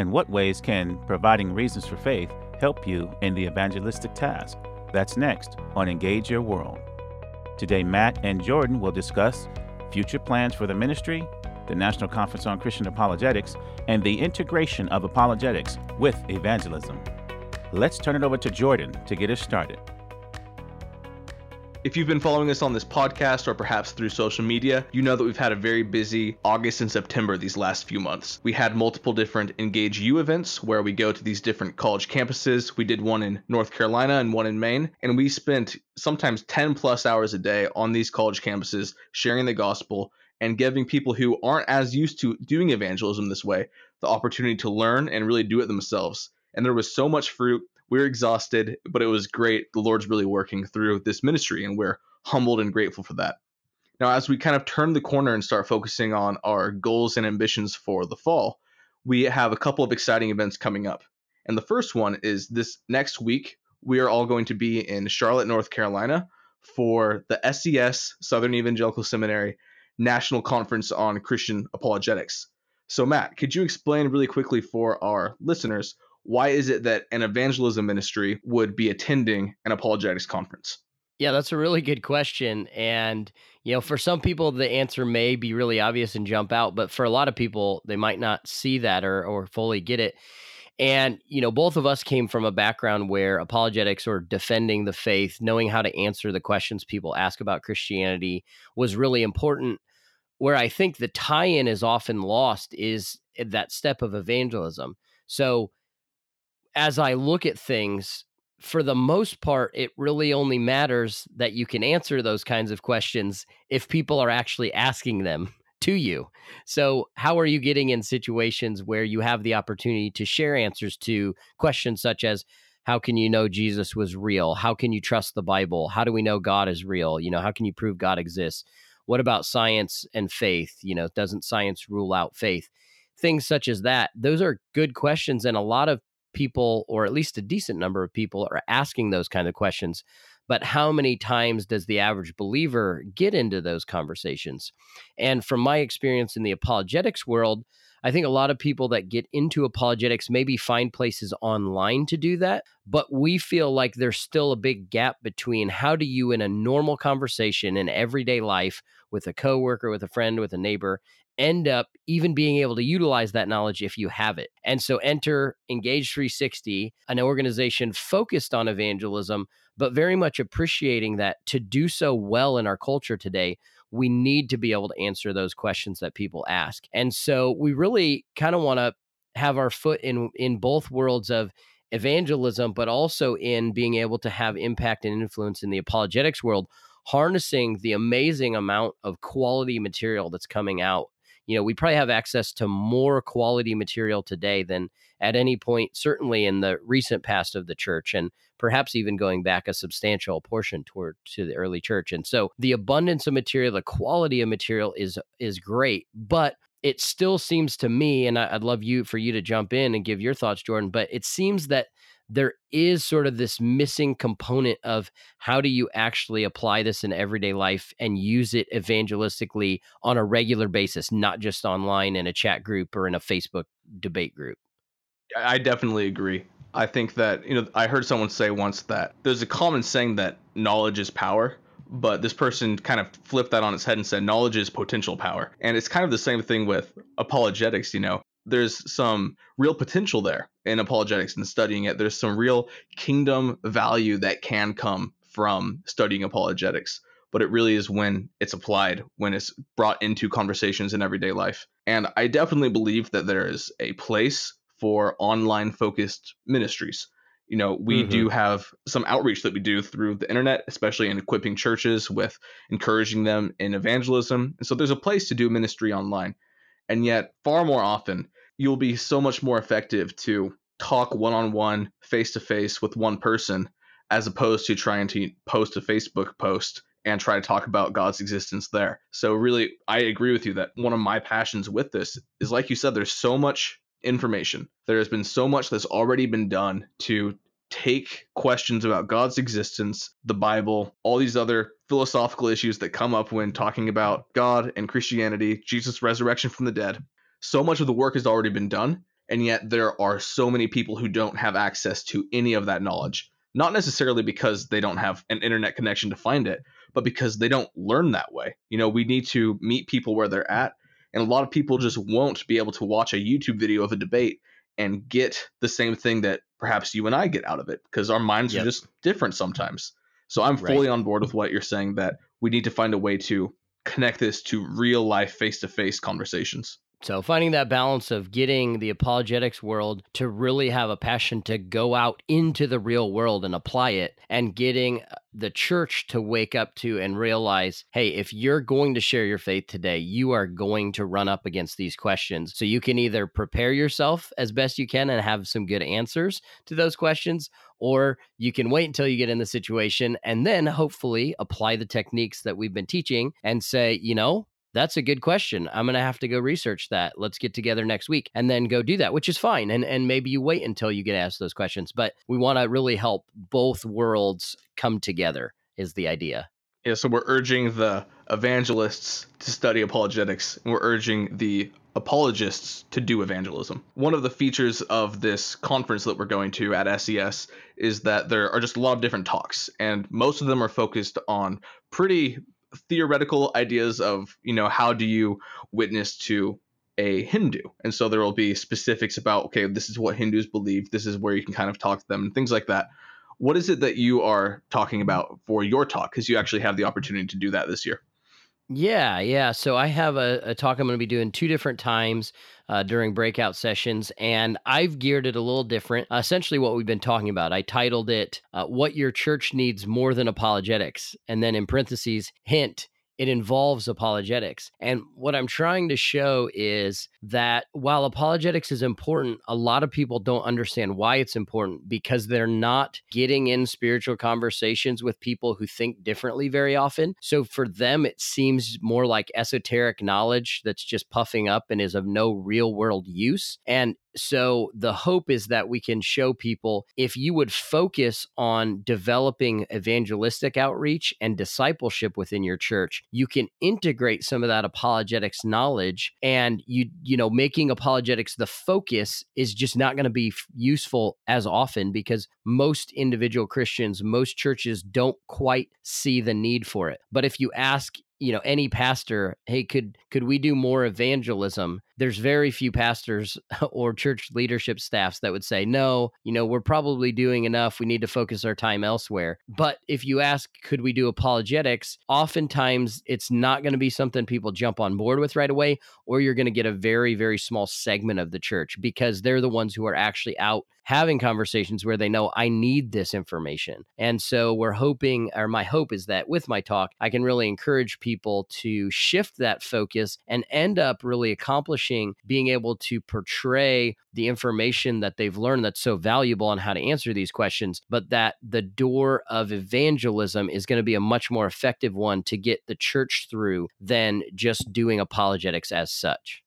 And what ways can providing reasons for faith help you in the evangelistic task? That's next on Engage Your World. Today, Matt and Jordan will discuss future plans for the ministry, the National Conference on Christian Apologetics, and the integration of apologetics with evangelism. Let's turn it over to Jordan to get us started. If you've been following us on this podcast or perhaps through social media, you know that we've had a very busy August and September these last few months. We had multiple different Engage You events where we go to these different college campuses. We did one in North Carolina and one in Maine, and we spent sometimes 10 plus hours a day on these college campuses sharing the gospel and giving people who aren't as used to doing evangelism this way the opportunity to learn and really do it themselves. And there was so much fruit we are exhausted, but it was great. The Lord's really working through this ministry, and we're humbled and grateful for that. Now, as we kind of turn the corner and start focusing on our goals and ambitions for the fall, we have a couple of exciting events coming up. And the first one is this next week, we are all going to be in Charlotte, North Carolina for the SES, Southern Evangelical Seminary, National Conference on Christian Apologetics. So, Matt, could you explain really quickly for our listeners why is it that an evangelism ministry would be attending an apologetics conference? Yeah, that's a really good question. And, you know, for some people, the answer may be really obvious and jump out, but for a lot of people, they might not see that or, or fully get it. And, you know, both of us came from a background where apologetics or defending the faith, knowing how to answer the questions people ask about Christianity was really important. Where I think the tie in is often lost is eh, that step of evangelism. So, as I look at things, for the most part, it really only matters that you can answer those kinds of questions if people are actually asking them to you. So, how are you getting in situations where you have the opportunity to share answers to questions such as, how can you know Jesus was real? How can you trust the Bible? How do we know God is real? You know, how can you prove God exists? What about science and faith? You know, doesn't science rule out faith? Things such as that. Those are good questions. And a lot of people, or at least a decent number of people, are asking those kind of questions. But how many times does the average believer get into those conversations? And from my experience in the apologetics world, I think a lot of people that get into apologetics maybe find places online to do that, but we feel like there's still a big gap between how do you, in a normal conversation in everyday life with a coworker, with a friend, with a neighbor, end up even being able to utilize that knowledge if you have it. And so enter Engage 360, an organization focused on evangelism, but very much appreciating that to do so well in our culture today, we need to be able to answer those questions that people ask. And so we really kind of want to have our foot in in both worlds of evangelism but also in being able to have impact and influence in the apologetics world harnessing the amazing amount of quality material that's coming out you know, we probably have access to more quality material today than at any point, certainly in the recent past of the church, and perhaps even going back a substantial portion toward to the early church. And so the abundance of material, the quality of material is is great, but it still seems to me, and I'd love you for you to jump in and give your thoughts, Jordan, but it seems that there is sort of this missing component of how do you actually apply this in everyday life and use it evangelistically on a regular basis, not just online in a chat group or in a Facebook debate group. I definitely agree. I think that, you know, I heard someone say once that there's a common saying that knowledge is power, but this person kind of flipped that on its head and said knowledge is potential power. And it's kind of the same thing with apologetics, you know there's some real potential there in apologetics and studying it. There's some real kingdom value that can come from studying apologetics, but it really is when it's applied, when it's brought into conversations in everyday life. And I definitely believe that there is a place for online focused ministries. You know, we mm-hmm. do have some outreach that we do through the internet, especially in equipping churches with encouraging them in evangelism. And so there's a place to do ministry online. And yet, far more often, you'll be so much more effective to talk one on one, face to face with one person, as opposed to trying to post a Facebook post and try to talk about God's existence there. So, really, I agree with you that one of my passions with this is like you said, there's so much information. There has been so much that's already been done to take questions about God's existence, the Bible, all these other philosophical issues that come up when talking about God and Christianity, Jesus' resurrection from the dead. So much of the work has already been done. And yet there are so many people who don't have access to any of that knowledge. Not necessarily because they don't have an internet connection to find it, but because they don't learn that way. You know, we need to meet people where they're at. And a lot of people just won't be able to watch a YouTube video of a debate and get the same thing that perhaps you and I get out of it because our minds yep. are just different sometimes. So I'm fully right. on board with what you're saying that we need to find a way to connect this to real life face to face conversations. So, finding that balance of getting the apologetics world to really have a passion to go out into the real world and apply it, and getting uh, the church to wake up to and realize hey, if you're going to share your faith today, you are going to run up against these questions. So, you can either prepare yourself as best you can and have some good answers to those questions, or you can wait until you get in the situation and then hopefully apply the techniques that we've been teaching and say, you know, that's a good question. I'm going to have to go research that. Let's get together next week and then go do that, which is fine. And and maybe you wait until you get asked those questions, but we want to really help both worlds come together is the idea. Yeah, so we're urging the evangelists to study apologetics and we're urging the apologists to do evangelism. One of the features of this conference that we're going to at SES is that there are just a lot of different talks and most of them are focused on pretty theoretical ideas of you know how do you witness to a Hindu, and so there will be specifics about okay, this is what Hindus believe, this is where you can kind of talk to them, and things like that. What is it that you are talking about for your talk? Because you actually have the opportunity to do that this year. Yeah, yeah. So I have a, a talk I'm going to be doing two different times uh, during breakout sessions, and I've geared it a little different. Essentially, what we've been talking about, I titled it uh, "What Your Church Needs More Than Apologetics," and then in parentheses, hint it involves apologetics. And what I'm trying to show is that while apologetics is important, a lot of people don't understand why it's important because they're not getting in spiritual conversations with people who think differently very often. So for them, it seems more like esoteric knowledge that's just puffing up and is of no real world use. And so the hope is that we can show people if you would focus on developing evangelistic outreach and discipleship within your church, you can integrate some of that apologetics knowledge and you you know making apologetics the focus is just not going to be useful as often because most individual Christians, most churches don't quite see the need for it. But if you ask you know any pastor hey could could we do more evangelism there's very few pastors or church leadership staffs that would say no you know we're probably doing enough we need to focus our time elsewhere but if you ask could we do apologetics oftentimes it's not going to be something people jump on board with right away or you're going to get a very very small segment of the church because they're the ones who are actually out having conversations where they know I need this information. And so we're hoping, or my hope is that with my talk, I can really encourage people to shift that focus and end up really accomplishing being able to portray the information that they've learned that's so valuable on how to answer these questions, but that the door of evangelism is going to be a much more effective one to get the church through than just doing apologetics as such.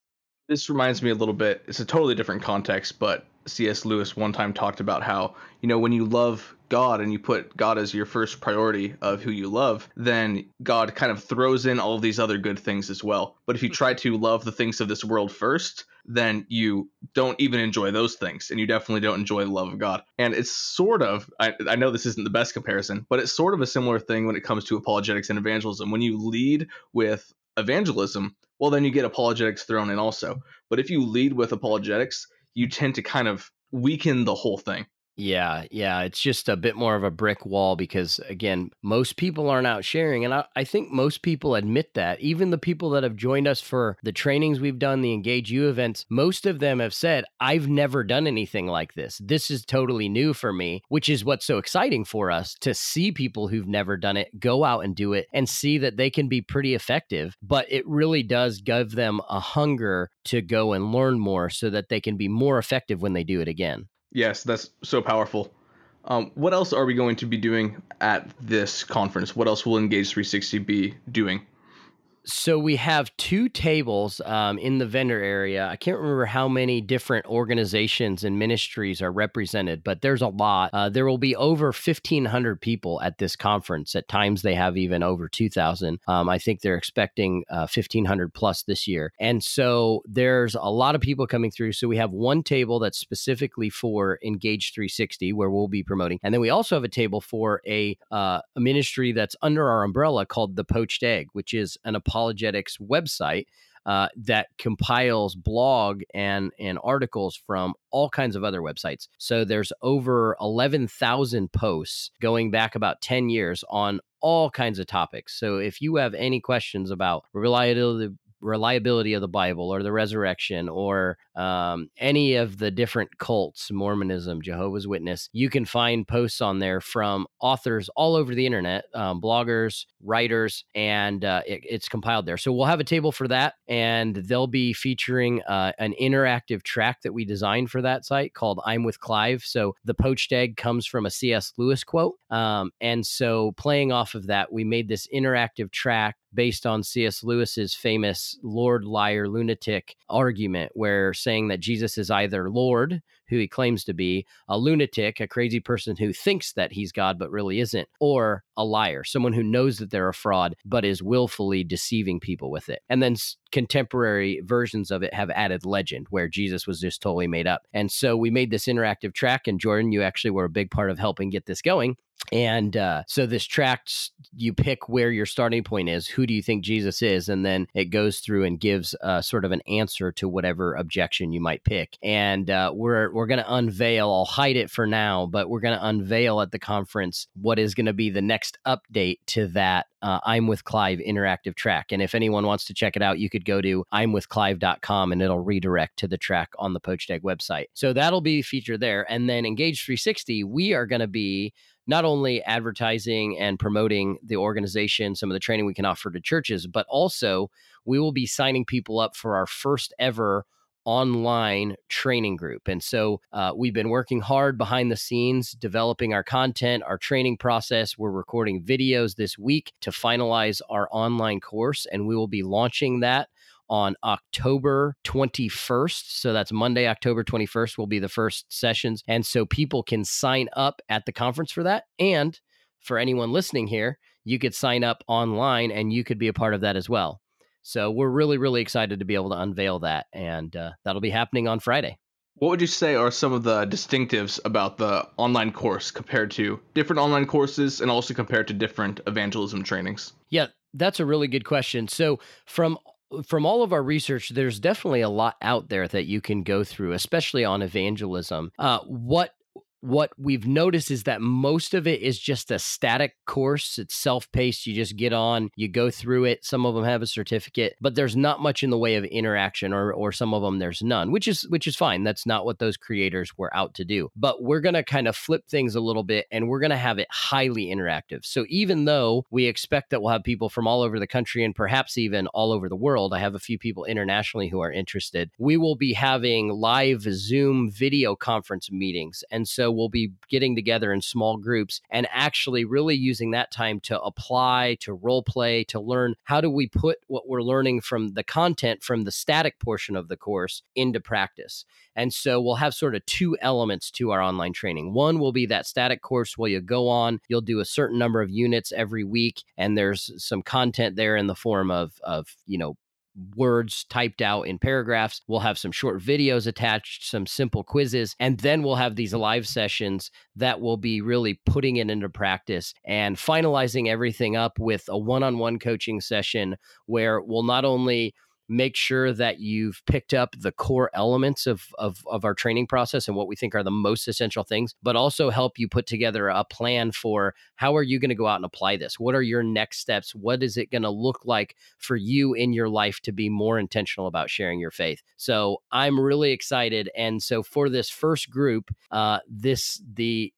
This reminds me a little bit, it's a totally different context, but C.S. Lewis one time talked about how, you know, when you love God and you put God as your first priority of who you love, then God kind of throws in all these other good things as well. But if you try to love the things of this world first, then you don't even enjoy those things and you definitely don't enjoy the love of God. And it's sort of, I, I know this isn't the best comparison, but it's sort of a similar thing when it comes to apologetics and evangelism. When you lead with evangelism, well, then you get apologetics thrown in also. But if you lead with apologetics, you tend to kind of weaken the whole thing. Yeah, yeah. It's just a bit more of a brick wall because, again, most people aren't out sharing. And I, I, think most people admit that. Even the people that have joined us for the trainings we've done, the Engage You events, most of them have said, I've never done anything like this. This is totally new for me, which is what's so exciting for us to see people who've never done it go out and do it and see that they can be pretty effective. But it really does give them a hunger to go and learn more so that they can be more effective when they do it again. Yes, that's so powerful. Um, what else are we going to be doing at this conference? What else will Engage 360 be doing? So we have two tables um, in the vendor area. I can't remember how many different organizations and ministries are represented, but there's a lot. Uh, there will be over 1,500 people at this conference. At times, they have even over 2,000. Um, I think they're expecting uh, 1,500 plus this year. And so there's a lot of people coming through. So we have one table that's specifically for Engage 360, where we'll be promoting. And then we also have a table for a, uh, a ministry that's under our umbrella called The Poached Egg, which is an apologetics website uh, that compiles blog and and articles from all kinds of other websites. So there's over 11,000 posts going back about 10 years on all kinds of topics. So if you have any questions about reliability reliability of the Bible or the resurrection or um, any of the different cults, Mormonism, Jehovah's Witness, you can find posts on there from authors all over the internet, um, bloggers, writers, and uh, it, it's compiled there. So we'll have a table for that, and they'll be featuring uh, an interactive track that we designed for that site called I'm with Clive. So the poached egg comes from a C.S. Lewis quote. Um, and so playing off of that, we made this interactive track based on C.S. Lewis's famous Lord, liar, lunatic argument, where saying that Jesus is either Lord, who he claims to be, a lunatic, a crazy person who thinks that he's God but really isn't, or a liar, someone who knows that they're a fraud but is willfully deceiving people with it. And then contemporary versions of it have added legend, where Jesus was just totally made up. And so we made this interactive track, and Jordan, you actually were a big part of helping get this going. And uh, so this track, you pick where your starting point is. Who do you think Jesus is? And then it goes through and gives uh, sort of an answer to whatever objection you might pick. And uh, we're we're going to unveil. I'll hide it for now, but we're going to unveil at the conference what is going to be the next update to that uh, I'm with Clive interactive track. And if anyone wants to check it out, you could go to I'mwithclive.com and it'll redirect to the track on the Poached Egg website. So that'll be featured there. And then Engage 360, we are going to be not only advertising and promoting the organization, some of the training we can offer to churches, but also we will be signing people up for our first ever online training group. And so uh, we've been working hard behind the scenes, developing our content, our training process. We're recording videos this week to finalize our online course, and we will be launching that on October 21st. So that's Monday, October 21st will be the first sessions. And so people can sign up at the conference for that. And for anyone listening here, you could sign up online and you could be a part of that as well. So we're really, really excited to be able to unveil that. And uh, that'll be happening on Friday. What would you say are some of the distinctives about the online course compared to different online courses and also compared to different evangelism trainings? Yeah, that's a really good question. So, from from all of our research, there's definitely a lot out there that you can go through, especially on evangelism. Uh, what what we've noticed is that most of it is just a static course. It's self paced. You just get on, you go through it. Some of them have a certificate, but there's not much in the way of interaction, or or some of them there's none, which is which is fine. That's not what those creators were out to do. But we're gonna kind of flip things a little bit, and we're gonna have it highly interactive. So even though we expect that we'll have people from all over the country and perhaps even all over the world, I have a few people internationally who are interested. We will be having live Zoom video conference meetings, and so we'll be getting together in small groups and actually really using that time to apply, to role play, to learn how do we put what we're learning from the content from the static portion of the course into practice. And so we'll have sort of two elements to our online training. One will be that static course where you go on, you'll do a certain number of units every week, and there's some content there in the form of of you know words typed out in paragraphs. We'll have some short videos attached, some simple quizzes, and then we'll have these live sessions that will be really putting it into practice and finalizing everything up with a one on one coaching session where we'll not only make sure that you've picked up the core elements of, of, of our training process and what we think are the most essential things, but also help you put together a plan for how are you going to go out and apply this? What are your next steps? What is it going to look like for you in your life to be more intentional about sharing your faith? So I'm really excited. And so for this first group, uh, this, the,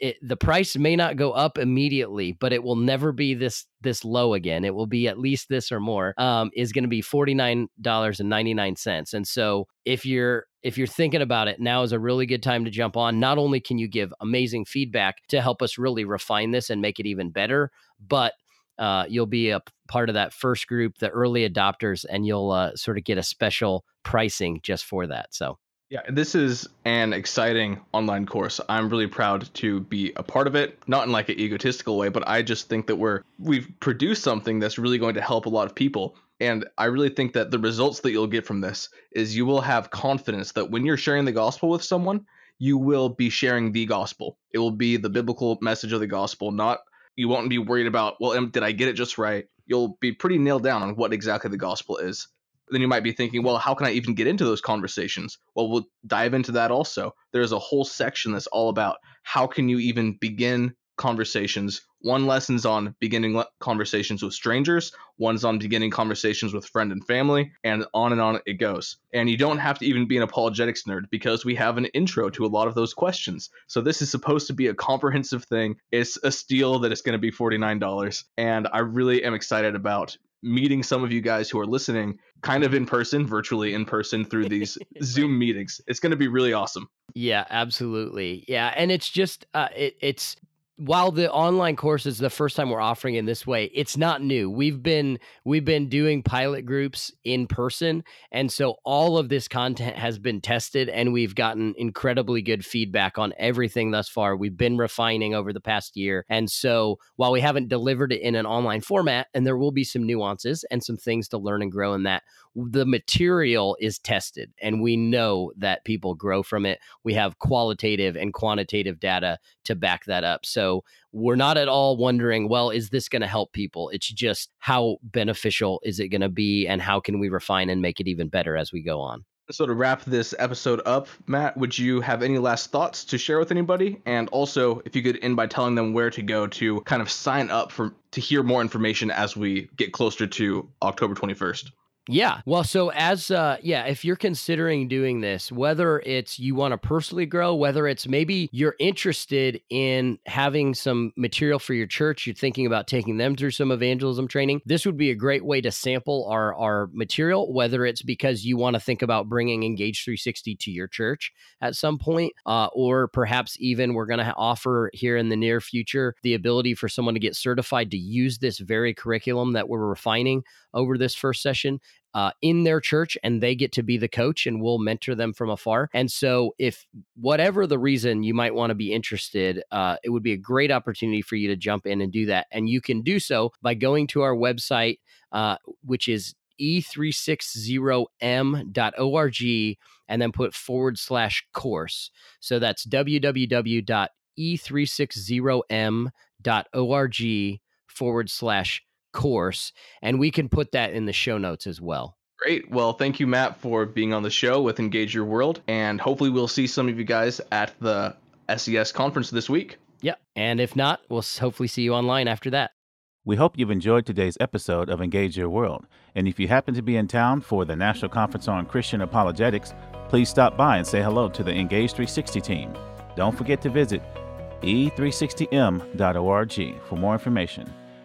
it, the price may not go up immediately, but it will never be this this low again. It will be at least this or more. Um, is going to be forty nine dollars and ninety nine cents. And so if you're if you're thinking about it, now is a really good time to jump on. Not only can you give amazing feedback to help us really refine this and make it even better, but uh, you'll be a part of that first group, the early adopters, and you'll uh, sort of get a special pricing just for that. So. Yeah, this is an exciting online course. I'm really proud to be a part of it, not in like an egotistical way, but I just think that we're we've produced something that's really going to help a lot of people. And I really think that the results that you'll get from this is you will have confidence that when you're sharing the gospel with someone, you will be sharing the gospel. It will be the biblical message of the gospel, not you won't be worried about, well, did I get it just right? You'll be pretty nailed down on what exactly the gospel is. Then you might be thinking, well, how can I even get into those conversations? Well, we'll dive into that also. There's a whole section that's all about how can you even begin conversations. One lesson's on beginning conversations with strangers, one's on beginning conversations with friend and family, and on and on it goes. And you don't have to even be an apologetics nerd because we have an intro to a lot of those questions. So this is supposed to be a comprehensive thing. It's a steal that it's going to be $49. And I really am excited about meeting some of you guys who are listening kind of in person, virtually in person through these Zoom meetings. It's going to be really awesome. Yeah, absolutely. Yeah, and it's just uh, it, it's while the online course is the first time we're offering in this way it's not new. We've been we've been doing pilot groups in person and so all of this content has been tested and we've gotten incredibly good feedback on everything thus far. We've been refining over the past year and so while we haven't delivered it in an online format and there will be some nuances and some things to learn and grow in that the material is tested and we know that people grow from it. We have qualitative and quantitative data to back that up so we're not at all wondering, well, is this going to help people? It's just how beneficial is it going to be and how can we refine and make it even better as we go on? So to wrap this episode up, Matt, would you have any last thoughts to share with anybody? And also, if you could end by telling them where to go to kind of sign up for to hear more information as we get closer to October 21st. Yeah. Well, so as uh yeah, if you're considering doing this, whether it's you want to personally grow, whether it's maybe you're interested in having some material for your church, you're thinking about taking them through some evangelism training, this would be a great way to sample our our material, whether it's because you want to think about bringing Engage 360 to your church at some point, uh, or perhaps even we're going to offer here in the near future the ability for someone to get certified to use this very curriculum that we're refining over this first session uh, in their church and they get to be the coach and we'll mentor them from afar. And so, if whatever the reason you might want to be interested, uh, it would be a great opportunity for you to jump in and do that. And you can do so by going to our website, uh, which is e360m.org and then put forward slash course. So that's www.e360m.org forward slash course, and we can put that in the show notes as well. Great. Well, thank you, Matt, for being on the show with Engage Your World, and hopefully we'll see some of you guys at the SES conference this week. Yeah, and if not, we'll hopefully see you online after that. We hope you've enjoyed today's episode of Engage Your World. And if you happen to be in town for the National Conference on Christian Apologetics, please stop by and say hello to the Engage 360 team. Don't forget to visit e360m.org for more information.